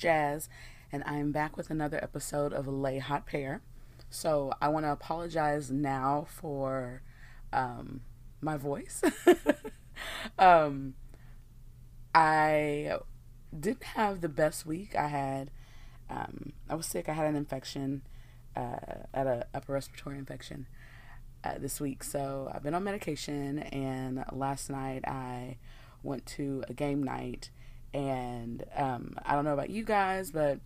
Jazz, and I'm back with another episode of Lay Hot Pair. So I want to apologize now for um, my voice. um, I didn't have the best week. I had, um, I was sick. I had an infection, uh, at a upper respiratory infection uh, this week. So I've been on medication, and last night I went to a game night, and um, I don't know about you guys, but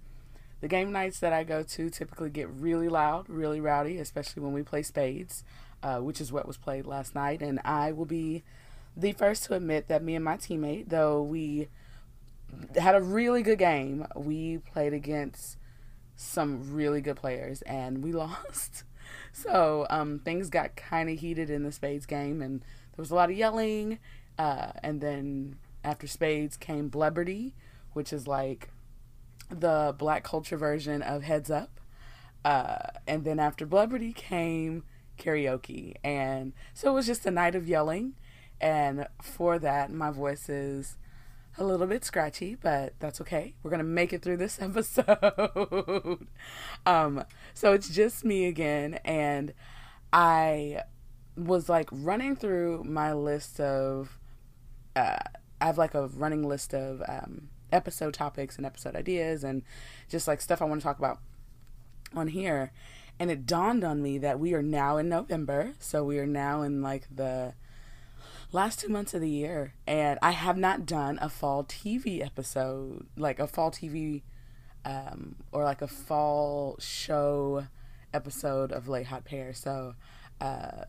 the game nights that I go to typically get really loud, really rowdy, especially when we play spades, uh, which is what was played last night. And I will be the first to admit that me and my teammate, though we had a really good game, we played against some really good players and we lost. So um, things got kind of heated in the spades game, and there was a lot of yelling. Uh, and then after spades came blubberty, which is like the black culture version of Heads Up. Uh, and then after Blubberty came karaoke. And so it was just a night of yelling. And for that, my voice is a little bit scratchy, but that's okay. We're going to make it through this episode. um, so it's just me again. And I was like running through my list of, uh, I have like a running list of um, episode topics and episode ideas and just like stuff I want to talk about on here. And it dawned on me that we are now in November. So we are now in like the last two months of the year. And I have not done a fall TV episode, like a fall TV um, or like a fall show episode of Lay Hot Pair. So uh,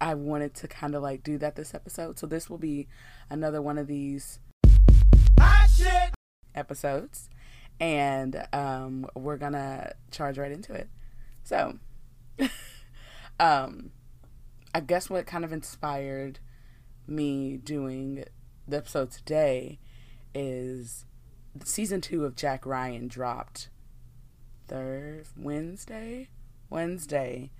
I wanted to kind of like do that this episode. So this will be another one of these episodes, and um, we're gonna charge right into it. So, um, I guess what kind of inspired me doing the episode today is season two of Jack Ryan dropped third Wednesday, Wednesday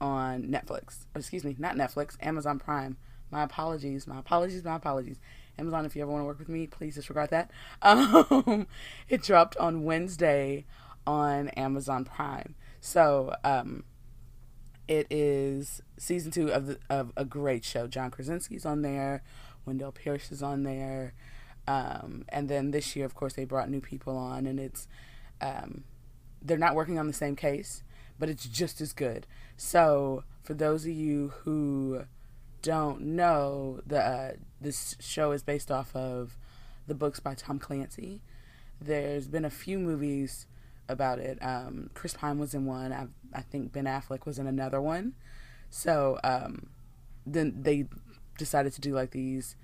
on Netflix. excuse me, not Netflix, Amazon Prime. My apologies, my apologies, my apologies. Amazon, if you ever want to work with me, please disregard that. Um, it dropped on Wednesday on Amazon Prime. So um, it is season two of, the, of a great show. John Krasinski's on there, Wendell Pierce is on there. Um, and then this year, of course, they brought new people on, and it's um, they're not working on the same case, but it's just as good. So for those of you who don't know, the uh, this show is based off of the books by Tom Clancy. There's been a few movies about it. Um, Chris Pine was in one. I, I, think Ben Affleck was in another one. So um, then they decided to do like these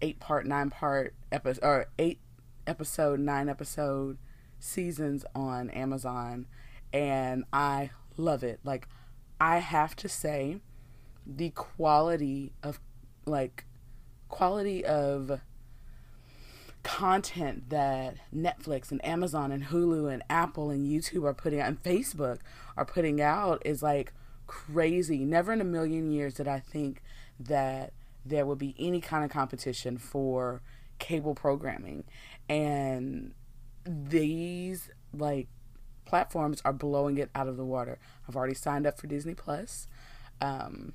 eight part, nine part episode or eight episode, nine episode seasons on Amazon, and I love it. Like I have to say the quality of like quality of content that Netflix and Amazon and Hulu and Apple and YouTube are putting out and Facebook are putting out is like crazy. Never in a million years did I think that there would be any kind of competition for cable programming. And these like platforms are blowing it out of the water. I've already signed up for Disney Plus. Um,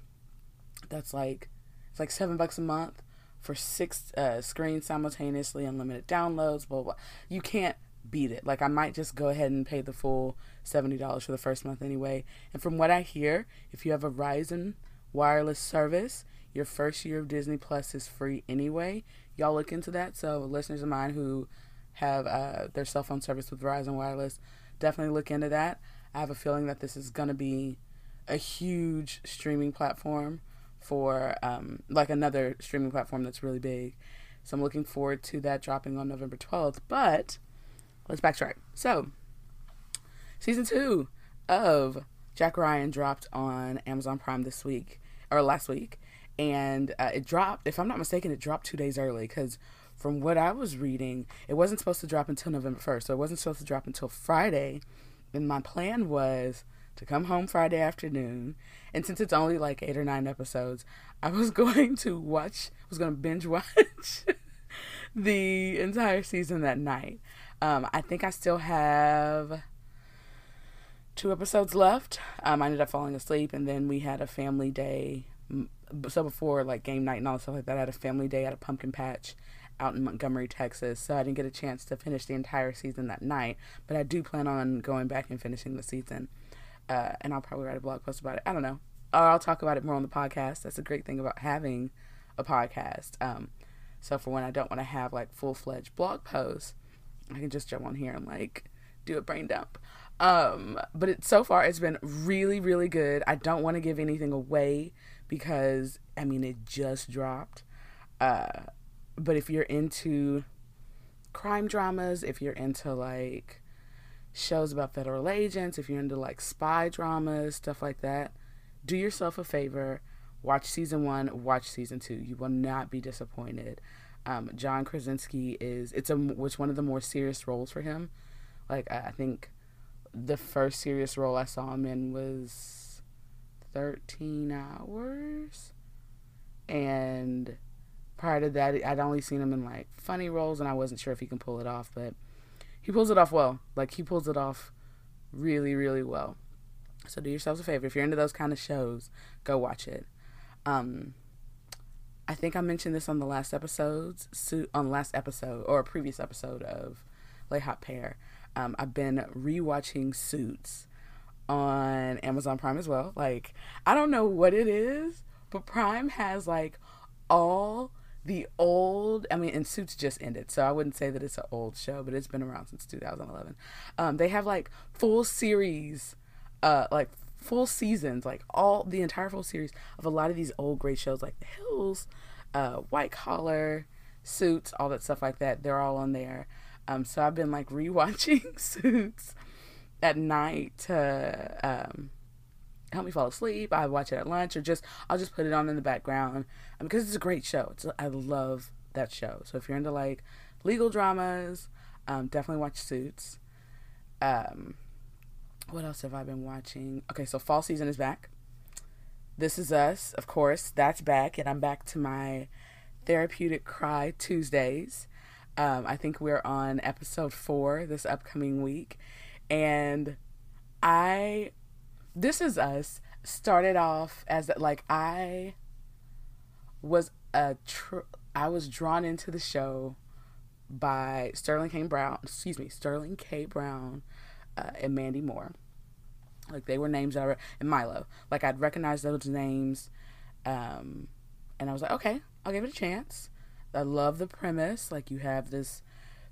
that's like it's like seven bucks a month for six uh, screens simultaneously, unlimited downloads, blah, blah blah. You can't beat it. Like I might just go ahead and pay the full seventy dollars for the first month anyway. And from what I hear, if you have a Verizon wireless service, your first year of Disney Plus is free anyway. Y'all look into that. So listeners of mine who have uh, their cell phone service with Verizon Wireless, definitely look into that. I have a feeling that this is gonna be a huge streaming platform for um, like another streaming platform that's really big. So I'm looking forward to that dropping on November 12th. But let's backtrack. So, season two of Jack Ryan dropped on Amazon Prime this week or last week, and uh, it dropped. If I'm not mistaken, it dropped two days early because from what I was reading, it wasn't supposed to drop until November 1st. So it wasn't supposed to drop until Friday. And my plan was to come home Friday afternoon. And since it's only like eight or nine episodes, I was going to watch, was going to binge watch the entire season that night. Um, I think I still have two episodes left. Um, I ended up falling asleep, and then we had a family day. So before like game night and all stuff like that, I had a family day at a pumpkin patch out in Montgomery, Texas. So I didn't get a chance to finish the entire season that night, but I do plan on going back and finishing the season. Uh, and I'll probably write a blog post about it. I don't know. I'll talk about it more on the podcast. That's a great thing about having a podcast. Um, so for when I don't want to have like full fledged blog posts, I can just jump on here and like do a brain dump. Um, but it so far it's been really, really good. I don't want to give anything away because I mean it just dropped. Uh, but if you're into crime dramas, if you're into like shows about federal agents, if you're into like spy dramas, stuff like that, do yourself a favor. Watch season one, watch season two. You will not be disappointed. Um, John Krasinski is it's a which one of the more serious roles for him. Like I think the first serious role I saw him in was 13 hours. And prior to that, I'd only seen him in like funny roles, and I wasn't sure if he can pull it off, but he pulls it off well. Like, he pulls it off really, really well. So, do yourselves a favor. If you're into those kind of shows, go watch it. Um, I think I mentioned this on the last episodes, Suit on the last episode or a previous episode of Lay Hot Pair. Um, I've been rewatching Suits on Amazon Prime as well. Like, I don't know what it is, but Prime has like all the old. I mean, and Suits just ended, so I wouldn't say that it's an old show, but it's been around since 2011. Um, they have like full series, uh, like full seasons, like all the entire full series of a lot of these old great shows, like The Hills, uh, White Collar, Suits, all that stuff like that. They're all on there. Um, so I've been like rewatching Suits at night to um, help me fall asleep. I watch it at lunch or just I'll just put it on in the background because it's a great show. It's I love that show. So if you're into like legal dramas, um, definitely watch Suits. Um, what else have I been watching? Okay, so fall season is back. This is us, of course. That's back, and I'm back to my therapeutic cry Tuesdays. Um, I think we're on episode four this upcoming week. And I, This Is Us started off as like I was a, tr- I was drawn into the show by Sterling K. Brown, excuse me, Sterling K. Brown uh, and Mandy Moore. Like they were names that I, and Milo. Like I'd recognize those names. Um, and I was like, okay, I'll give it a chance. I love the premise. Like you have this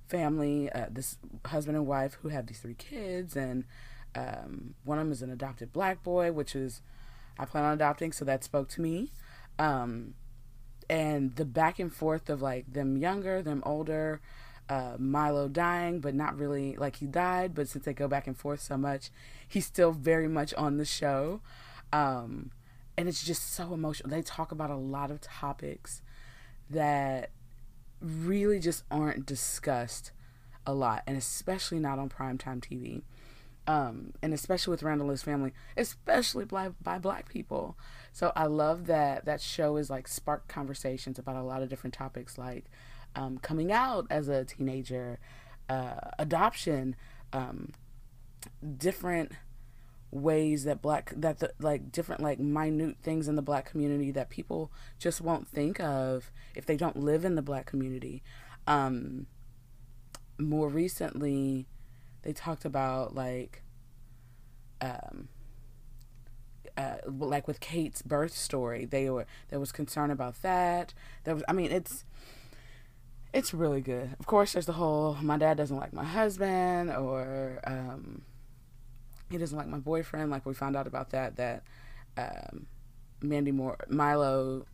family, uh, this husband and wife who have these three kids, and um, one of them is an adopted black boy, which is I plan on adopting, so that spoke to me. Um, and the back and forth of like them younger, them older, uh, Milo dying, but not really like he died, but since they go back and forth so much, he's still very much on the show. Um, and it's just so emotional. They talk about a lot of topics that really just aren't discussed a lot, and especially not on primetime TV. Um, and especially with Randall and family, especially by, by black people. So I love that that show is like spark conversations about a lot of different topics like um, coming out as a teenager, uh, adoption, um, different ways that black that the like different like minute things in the black community that people just won't think of if they don't live in the black community um more recently they talked about like um uh, like with Kate's birth story, they were there was concern about that. There was, I mean, it's it's really good. Of course, there's the whole my dad doesn't like my husband, or um, he doesn't like my boyfriend. Like we found out about that that um, Mandy Moore, Milo,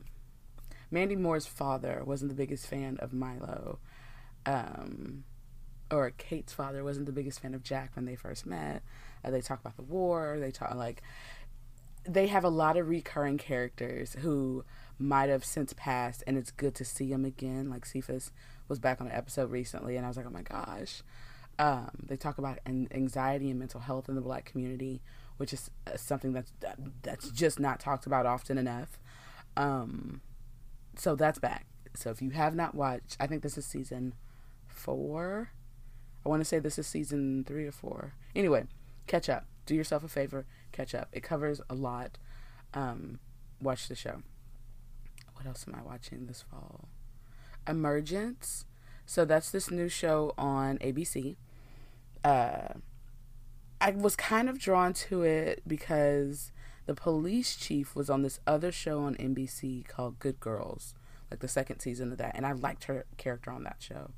Mandy Moore's father wasn't the biggest fan of Milo, um, or Kate's father wasn't the biggest fan of Jack when they first met. Uh, they talk about the war. They talk like they have a lot of recurring characters who might have since passed, and it's good to see them again. Like Cephas was back on an episode recently, and I was like, oh my gosh um, they talk about anxiety and mental health in the black community, which is uh, something that's that's just not talked about often enough. Um, so that's back. So if you have not watched, I think this is season four. I want to say this is season three or four. Anyway, catch up. Do yourself a favor, catch up. It covers a lot. Um, watch the show. What else am I watching this fall? Emergence. So that's this new show on ABC. Uh, I was kind of drawn to it because the police chief was on this other show on NBC called Good Girls, like the second season of that, and I liked her character on that show.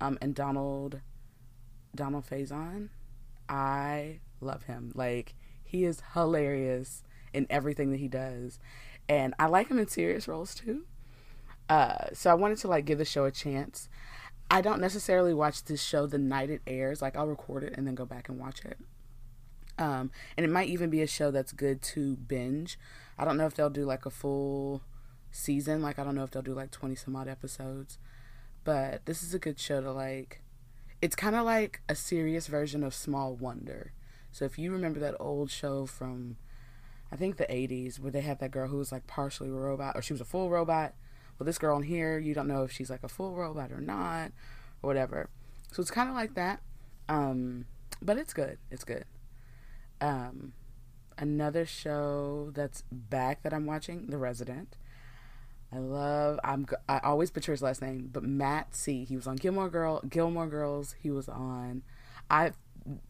Um, and Donald, Donald Faison, I love him. Like he is hilarious in everything that he does, and I like him in serious roles too. Uh, so I wanted to like give the show a chance. I don't necessarily watch this show the night it airs. Like I'll record it and then go back and watch it. Um, and it might even be a show that's good to binge. I don't know if they'll do like a full season. Like I don't know if they'll do like twenty some odd episodes. But this is a good show to like. It's kind of like a serious version of Small Wonder. So if you remember that old show from, I think the '80s, where they had that girl who was like partially a robot, or she was a full robot. Well, this girl in here, you don't know if she's like a full robot or not, or whatever. So it's kind of like that. Um, but it's good. It's good. Um, another show that's back that I'm watching, The Resident. I love. I'm. I always butcher his last name, but Matt C. He was on Gilmore Girl. Gilmore Girls. He was on. I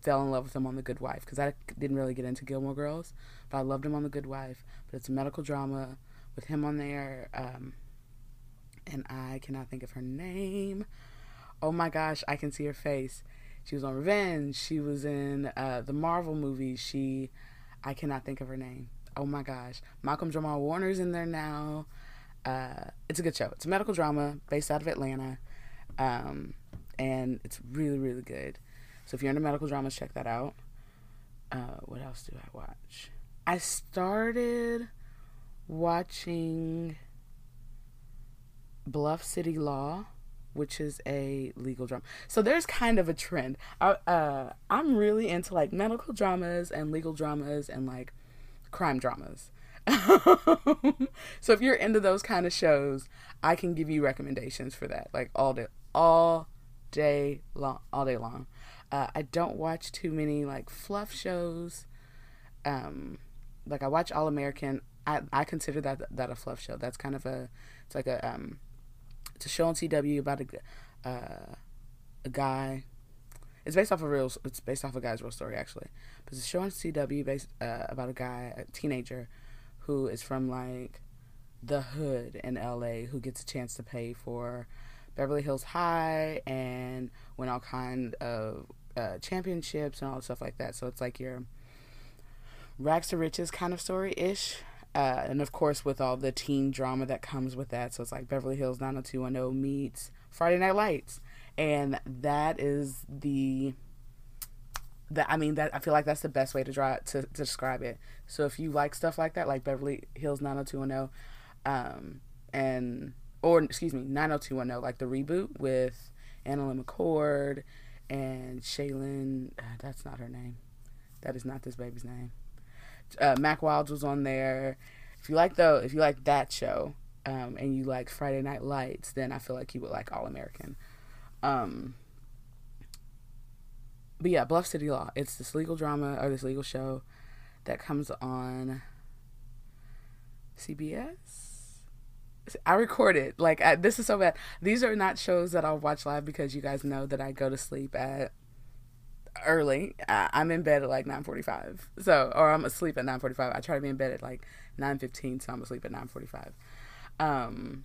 fell in love with him on The Good Wife because I didn't really get into Gilmore Girls, but I loved him on The Good Wife. But it's a medical drama with him on there, um, and I cannot think of her name. Oh my gosh, I can see her face. She was on Revenge. She was in uh, the Marvel movie. She, I cannot think of her name. Oh my gosh, Malcolm Jamal Warner's in there now. Uh, it's a good show. It's a medical drama based out of Atlanta, um, and it's really really good. So if you're into medical dramas, check that out. Uh, what else do I watch? I started watching Bluff City Law which is a legal drama. So there's kind of a trend. I, uh, I'm really into like medical dramas and legal dramas and like crime dramas. so if you're into those kind of shows, I can give you recommendations for that, like all day, all day long, all day long. Uh, I don't watch too many like fluff shows. Um, like I watch All American. I I consider that that a fluff show. That's kind of a it's like a um it's a show on CW about a uh, a guy. It's based off a real. It's based off a guy's real story actually. But it's a show on CW based uh, about a guy, a teenager, who is from like the hood in LA, who gets a chance to pay for Beverly Hills High and win all kind of uh, championships and all stuff like that. So it's like your rags to riches kind of story ish. Uh, and of course, with all the teen drama that comes with that. So it's like Beverly Hills 90210 meets Friday Night Lights. And that is the. That, I mean that I feel like that's the best way to draw to, to describe it. So if you like stuff like that, like Beverly Hills 90210, um, and or excuse me 90210, like the reboot with AnnaLynne McCord and Shailene. Uh, that's not her name. That is not this baby's name uh, Mack Wilds was on there. If you like though, if you like that show, um, and you like Friday Night Lights, then I feel like you would like All American. Um, but yeah, Bluff City Law. It's this legal drama or this legal show that comes on CBS. I record it. Like I, this is so bad. These are not shows that I'll watch live because you guys know that I go to sleep at early. I, am in bed at like 9:45. So, or I'm asleep at 9:45. I try to be in bed at like 9:15, so I'm asleep at 9:45. Um,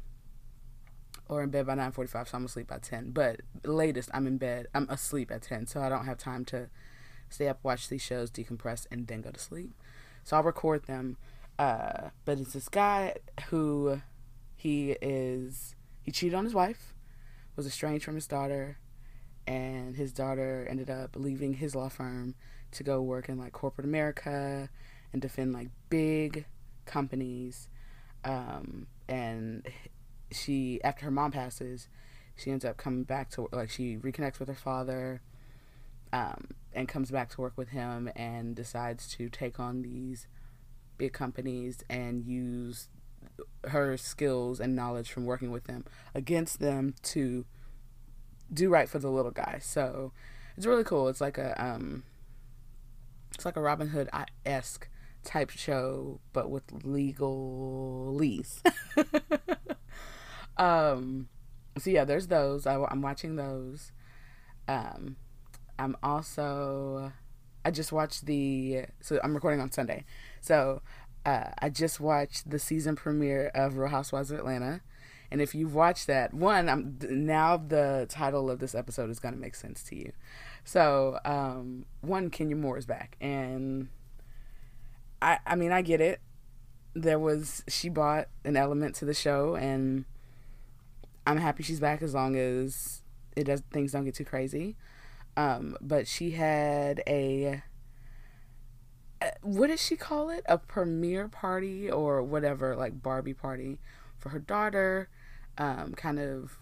or in bed by 9:45, so I'm asleep by 10. But latest, I'm in bed. I'm asleep at 10, so I don't have time to stay up, watch these shows, decompress, and then go to sleep. So I'll record them. Uh, but it's this guy who he is. He cheated on his wife, was estranged from his daughter and his daughter ended up leaving his law firm to go work in like corporate America and defend like big companies. Um, and she, after her mom passes, she ends up coming back to like she reconnects with her father, um, and comes back to work with him and decides to take on these big companies and use her skills and knowledge from working with them against them to do right for the little guy. So it's really cool. It's like a um, it's like a Robin Hood esque type show, but with legalese. um, so yeah, there's those. I, am watching those. Um, I'm also. I just watched the. So I'm recording on Sunday. So uh, I just watched the season premiere of Real Housewives of Atlanta. And if you've watched that, one, I'm now the title of this episode is going to make sense to you. So, um, one, Kenya Moore is back, and I, I mean, I get it. There was she brought an element to the show, and I'm happy she's back as long as it does things don't get too crazy. Um, but she had a what did she call it? A premiere party or whatever, like Barbie party for her daughter. Um, kind of,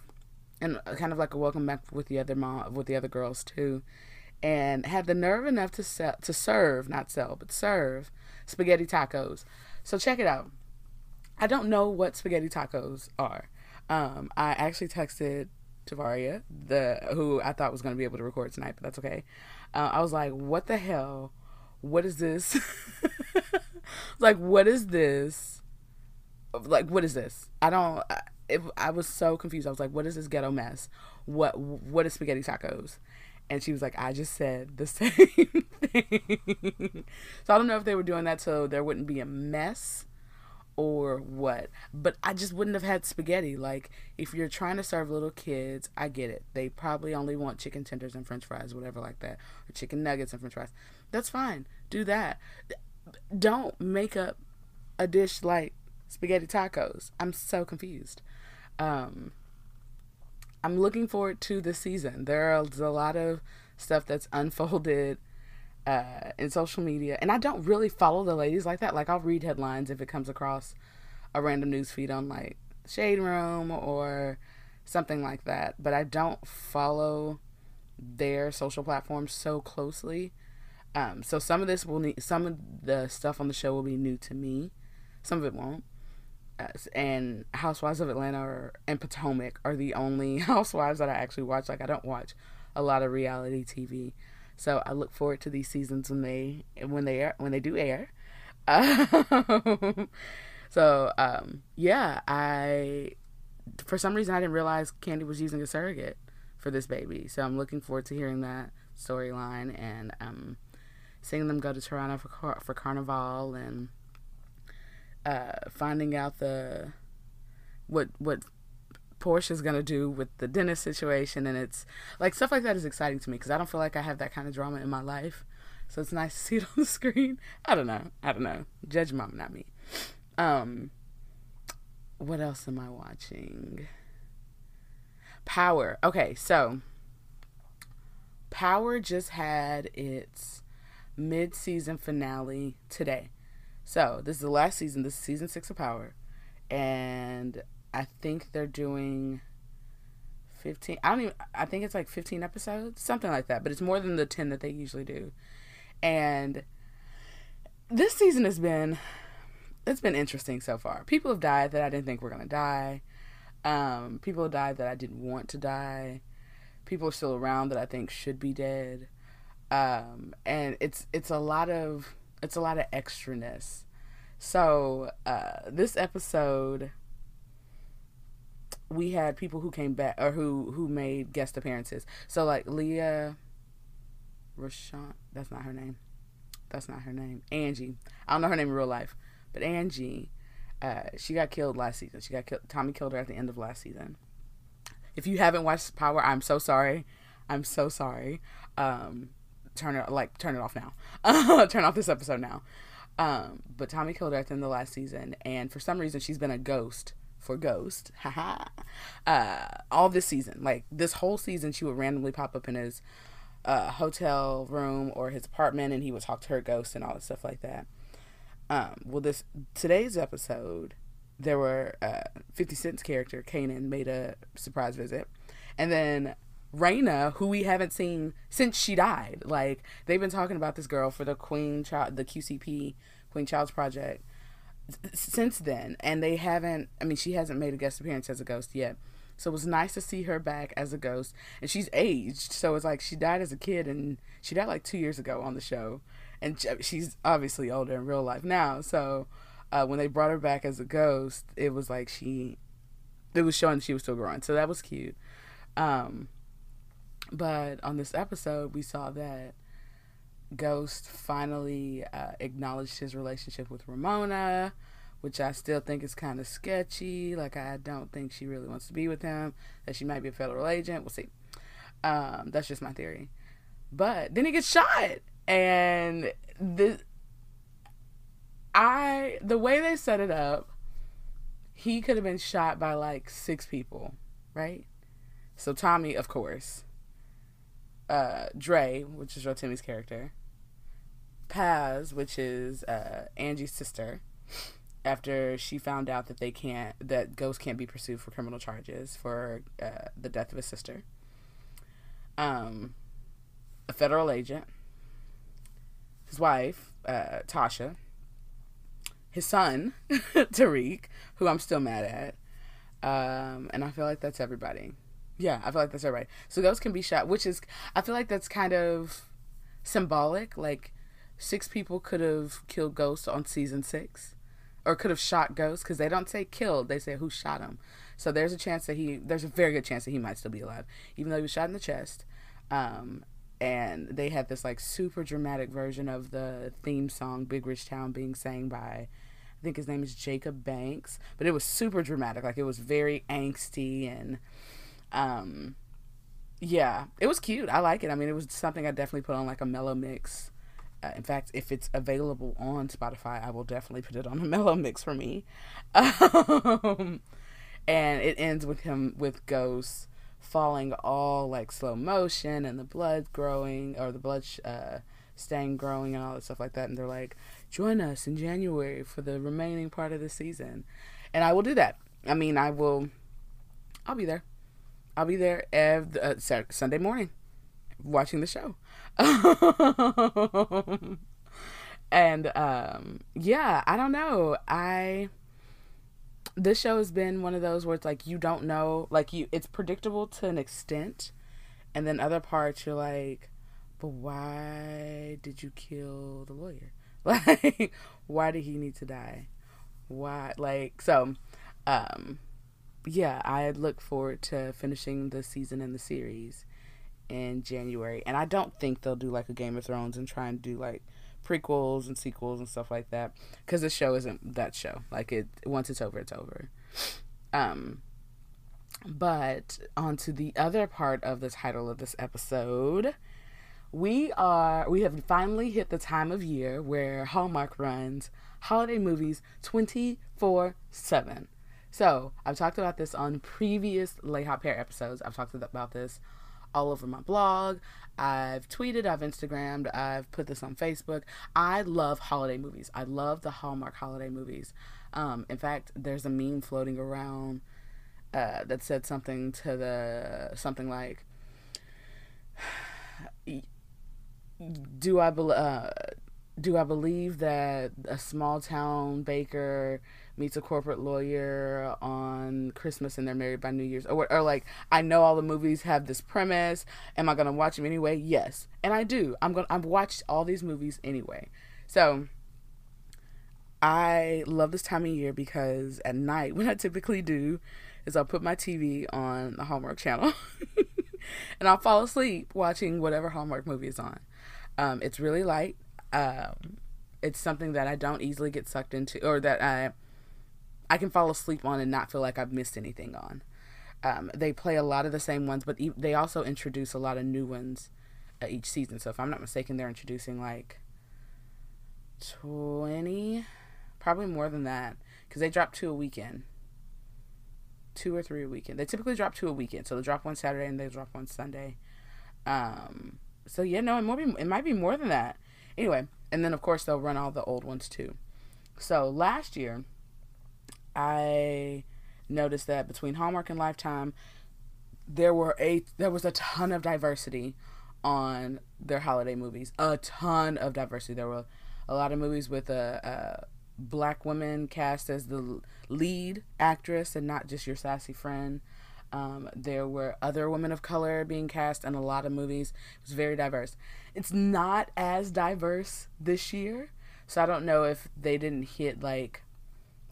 and kind of like a welcome back with the other mom, with the other girls too, and had the nerve enough to sell, to serve, not sell, but serve spaghetti tacos. So check it out. I don't know what spaghetti tacos are. Um, I actually texted Tavaria, the who I thought was going to be able to record tonight, but that's okay. Uh, I was like, "What the hell? What is this? like, what is this? Like, what is this? I don't. It, I was so confused. I was like, "What is this ghetto mess? What what is spaghetti tacos?" And she was like, I just said the same thing. so I don't know if they were doing that so there wouldn't be a mess or what. But I just wouldn't have had spaghetti. Like, if you're trying to serve little kids, I get it. They probably only want chicken tenders and french fries, whatever like that, or chicken nuggets and french fries. That's fine. Do that. Don't make up a dish like spaghetti tacos. I'm so confused. Um, I'm looking forward to the season. There's a lot of stuff that's unfolded uh, in social media, and I don't really follow the ladies like that. Like I'll read headlines if it comes across a random news feed on like Shade Room or something like that, but I don't follow their social platforms so closely. Um, so some of this will need some of the stuff on the show will be new to me. Some of it won't and Housewives of Atlanta or, and Potomac are the only housewives that I actually watch. Like I don't watch a lot of reality TV, so I look forward to these seasons when they when they air, when they do air. Um, so um, yeah, I for some reason I didn't realize Kandi was using a surrogate for this baby, so I'm looking forward to hearing that storyline and um, seeing them go to Toronto for for Carnival and uh, finding out the what what Porsha's gonna do with the dentist situation, and it's like stuff like that is exciting to me because I don't feel like I have that kind of drama in my life. So it's nice to see it on the screen. I don't know. I don't know. Judge mom, not me. Um, what else am I watching? Power. Okay, so Power just had its mid-season finale today. So this is the last season. This is season six of Power, and I think they're doing fifteen. I don't even. I think it's like fifteen episodes, something like that. But it's more than the ten that they usually do. And this season has been it's been interesting so far. People have died that I didn't think were gonna die. Um, people have died that I didn't want to die. People are still around that I think should be dead. Um, and it's it's a lot of it's a lot of extraness. So uh, this episode, we had people who came back or who who made guest appearances. So like Leah, Rashawn, that's not her name. That's not her name. Angie. I don't know her name in real life, but Angie, uh, she got killed last season. She got killed. Tommy killed her at the end of last season. If you haven't watched Power, I'm so sorry. I'm so sorry. Um, turn it like turn it off now. turn off this episode now. Um, but Tommy killed her at the end of last season, and for some reason she's been a ghost for Ghost. Haha. uh, all this season, like this whole season, she would randomly pop up in his uh, hotel room or his apartment, and he would talk to her ghost and all this stuff like that. Um, well, this today's episode, there were uh, Fifty Cent's character Kanan made a surprise visit, and then Raina, who we haven't seen since she died. Like they've been talking about this girl for the Queen Child, the QCP Queen Child's Project since then, and they haven't. I mean, she hasn't made a guest appearance as a ghost yet. So it was nice to see her back as a ghost. And she's aged. So it's like she died as a kid and she died like two years ago on the show. And she's obviously older in real life now. So uh, when they brought her back as a ghost, it was like she, it was showing she was still growing. So that was cute. Um, but on this episode, we saw that Ghost finally uh, acknowledged his relationship with Ramona which I still think is kind of sketchy. Like, I don't think she really wants to be with him, that she might be a federal agent. We'll see. Um, that's just my theory. But then he gets shot. And the I the way they set it up, he could have been shot by like six people, right? So Tommy, of course. Uh Dre, which is Rotimi's character. Paz, which is uh Angie's sister after she found out that they can't that Ghost can't be pursued for criminal charges for uh, the death of his sister. Um, a federal agent, his wife uh, Tasha, his son Tariq, who I'm still mad at, um, and I feel like that's everybody. Yeah, I feel like that's everybody. So Ghost can be shot, which is I feel like that's kind of symbolic. Like six people could have killed Ghost on season six or could have shot Ghost because they don't say killed, they say who shot him. So there's a chance that he, there's a very good chance that he might still be alive, even though he was shot in the chest. Um, and they had this like super dramatic version of the theme song Big Rich Town being sang by, I think his name is Jacob Banks, but it was super dramatic. Like it was very angsty and, um, yeah, it was cute. I like it. I mean, it was something I definitely put on like a mellow mix in fact, if it's available on Spotify, I will definitely put it on a mellow mix for me. Um, and it ends with him with ghosts falling all like slow motion and the blood growing or the blood uh, stain growing and all that stuff like that. And they're like, join us in January for the remaining part of the season. And I will do that. I mean, I will, I'll be there. I'll be there every, uh, Sunday morning watching the show. and um yeah, I don't know. I this show has been one of those where it's like you don't know, like you it's predictable to an extent and then other parts you're like, "But why did you kill the lawyer?" Like why did he need to die? Why like so um yeah, I look forward to finishing the season and the series in January. And I don't think they'll do like a Game of Thrones and try and do like prequels and sequels and stuff like that because the show isn't that show. Like it once it's over, it's over. Um but on to the other part of the title of this episode. We are we have finally hit the time of year where Hallmark runs holiday movies 24/7. So, I've talked about this on previous Lay Hot Pair episodes. I've talked about this all over my blog. I've tweeted, I've Instagrammed, I've put this on Facebook. I love holiday movies. I love the Hallmark holiday movies. Um, in fact, there's a meme floating around uh, that said something to the something like, "Do I be- uh, do I believe that a small town baker?" Meets a corporate lawyer on Christmas and they're married by New Year's. Or, or like, I know all the movies have this premise. Am I to watch them anyway? Yes. And I do. I'm to, I've watched all these movies anyway. So I love this time of year because at night, what I typically do is I'll put my TV on the Hallmark channel and I'll fall asleep watching whatever Hallmark movie is on. Um, it's really light. Um, it's something that I don't easily get sucked into, or that I I can fall asleep on and not feel like I've missed anything on. Um, they play a lot of the same ones, but e- they also introduce a lot of new ones uh, each season. So if I'm not mistaken, they're introducing like 20, probably more than that, because they drop two a weekend. Two or three a weekend. They typically drop two a weekend. So they drop one Saturday and they drop one Sunday. Um, so yeah, no, it might be it might be more than that. Anyway, and then of course they'll run all the old ones too. So last year I noticed that between Hallmark and Lifetime, there were a there was a ton of diversity on their holiday movies. A ton of diversity. There were a lot of movies with a, a black woman cast as the lead actress and not just your sassy friend. Um, there were other women of color being cast in a lot of movies. It was very diverse. It's not as diverse this year, so I don't know if they didn't hit like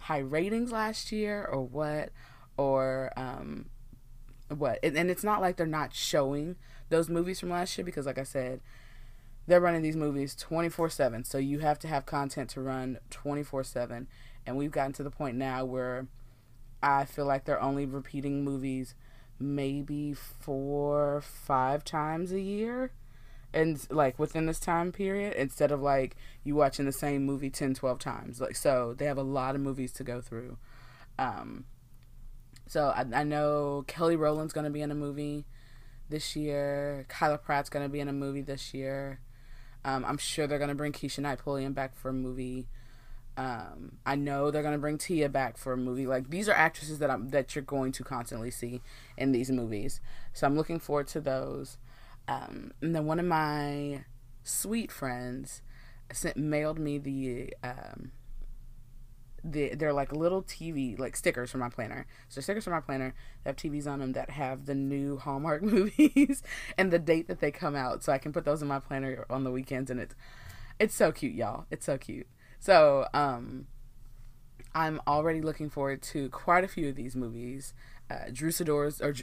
high ratings last year or what, or um, what. And, and it's not like they're not showing those movies from last year because, like I said, they're running these movies 24 7. So you have to have content to run 24 7. And we've gotten to the point now where I feel like they're only repeating movies maybe four, five times a year. And like within this time period, instead of like you watching the same movie 10, 12 times. Like, so they have a lot of movies to go through. Um, so I, I know Kelly Rowland's going to be in a movie this year. Kyla Pratt's going to be in a movie this year. Um, I'm sure they're going to bring Keshia Knight Pulliam back for a movie. Um, I know they're gonna bring Tia back for a movie. Like these are actresses that I'm that you're going to constantly see in these movies. So I'm looking forward to those. Um, and then one of my sweet friends sent mailed me the um, the they're like little TV like stickers for my planner. So stickers for my planner they have TVs on them that have the new Hallmark movies and the date that they come out, so I can put those in my planner on the weekends. And it's it's so cute, y'all. It's so cute. So, um, I'm already looking forward to quite a few of these movies. Uh, Drew Sidor's or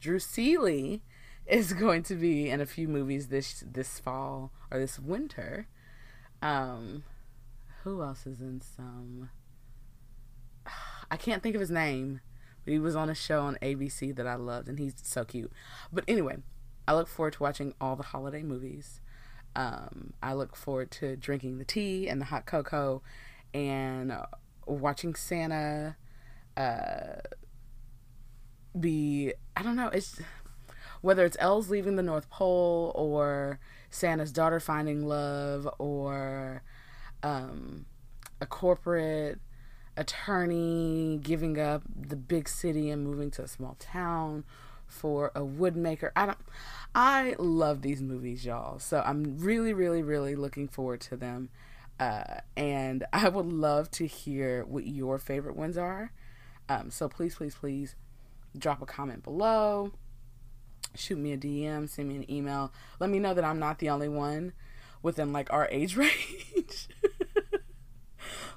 Drew Seeley is going to be in a few movies this this fall or this winter. Um, who else is in some? I can't think of his name, but he was on a show on ABC that I loved, and he's so cute. But anyway, I look forward to watching all the holiday movies. Um, I look forward to drinking the tea and the hot cocoa and watching Santa uh, be, I don't know, it's whether it's elves leaving the North Pole or Santa's daughter finding love or um, a corporate attorney giving up the big city and moving to a small town for a woodmaker. I don't I love these movies, y'all. So I'm really, really, really looking forward to them. Uh, and I would love to hear what your favorite ones are. Um, so please, please, please drop a comment below. Shoot me a DM, send me an email. Let me know that I'm not the only one within like our age range.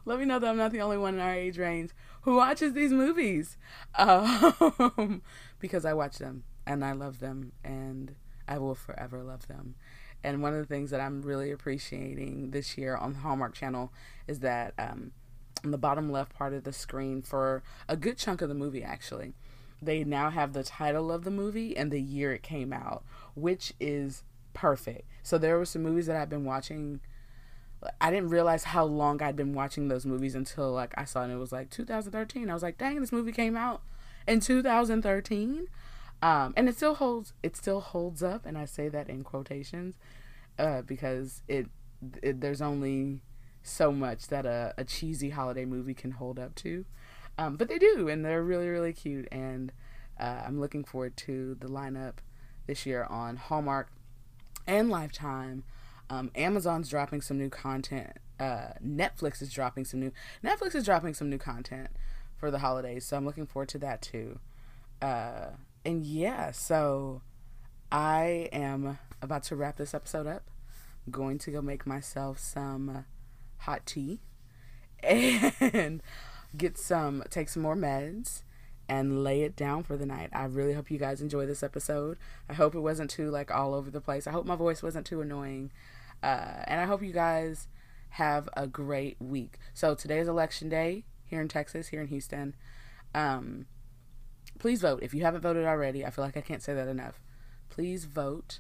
Let me know that I'm not the only one in our age range who watches these movies. Um, because I watch them and I love them and I will forever love them. And one of the things that I'm really appreciating this year on the Hallmark Channel is that um, on the bottom left part of the screen, for a good chunk of the movie, actually, they now have the title of the movie and the year it came out, which is perfect. So there were some movies that I've been watching. I didn't realize how long I'd been watching those movies until like I saw it and it was like 2013. I was like, dang, this movie came out in 2013. Um, and it still holds it still holds up, and I say that in quotations uh, because it, it, there's only so much that a, a cheesy holiday movie can hold up to, um, but they do, and they're really really cute, and uh, I'm looking forward to the lineup this year on Hallmark and Lifetime. Um, Amazon's dropping some new content. Uh, Netflix is dropping some new. Netflix is dropping some new content for the holidays, so I'm looking forward to that too. Uh, and yeah, so I am about to wrap this episode up. I'm going to go make myself some hot tea and get some, take some more meds and lay it down for the night. I really hope you guys enjoy this episode. I hope it wasn't too like all over the place. I hope my voice wasn't too annoying. Uh, and I hope you guys have a great week. So today is election day here in Texas, here in Houston. Um, please vote. If you haven't voted already, I feel like I can't say that enough. Please vote.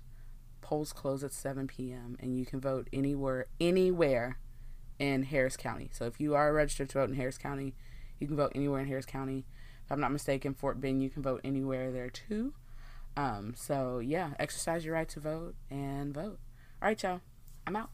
Polls close at 7 p.m. and you can vote anywhere anywhere in Harris County. So if you are registered to vote in Harris County, you can vote anywhere in Harris County. If I'm not mistaken, Fort Bend, you can vote anywhere there too. Um, so yeah, exercise your right to vote and vote. All right, y'all. I'm out.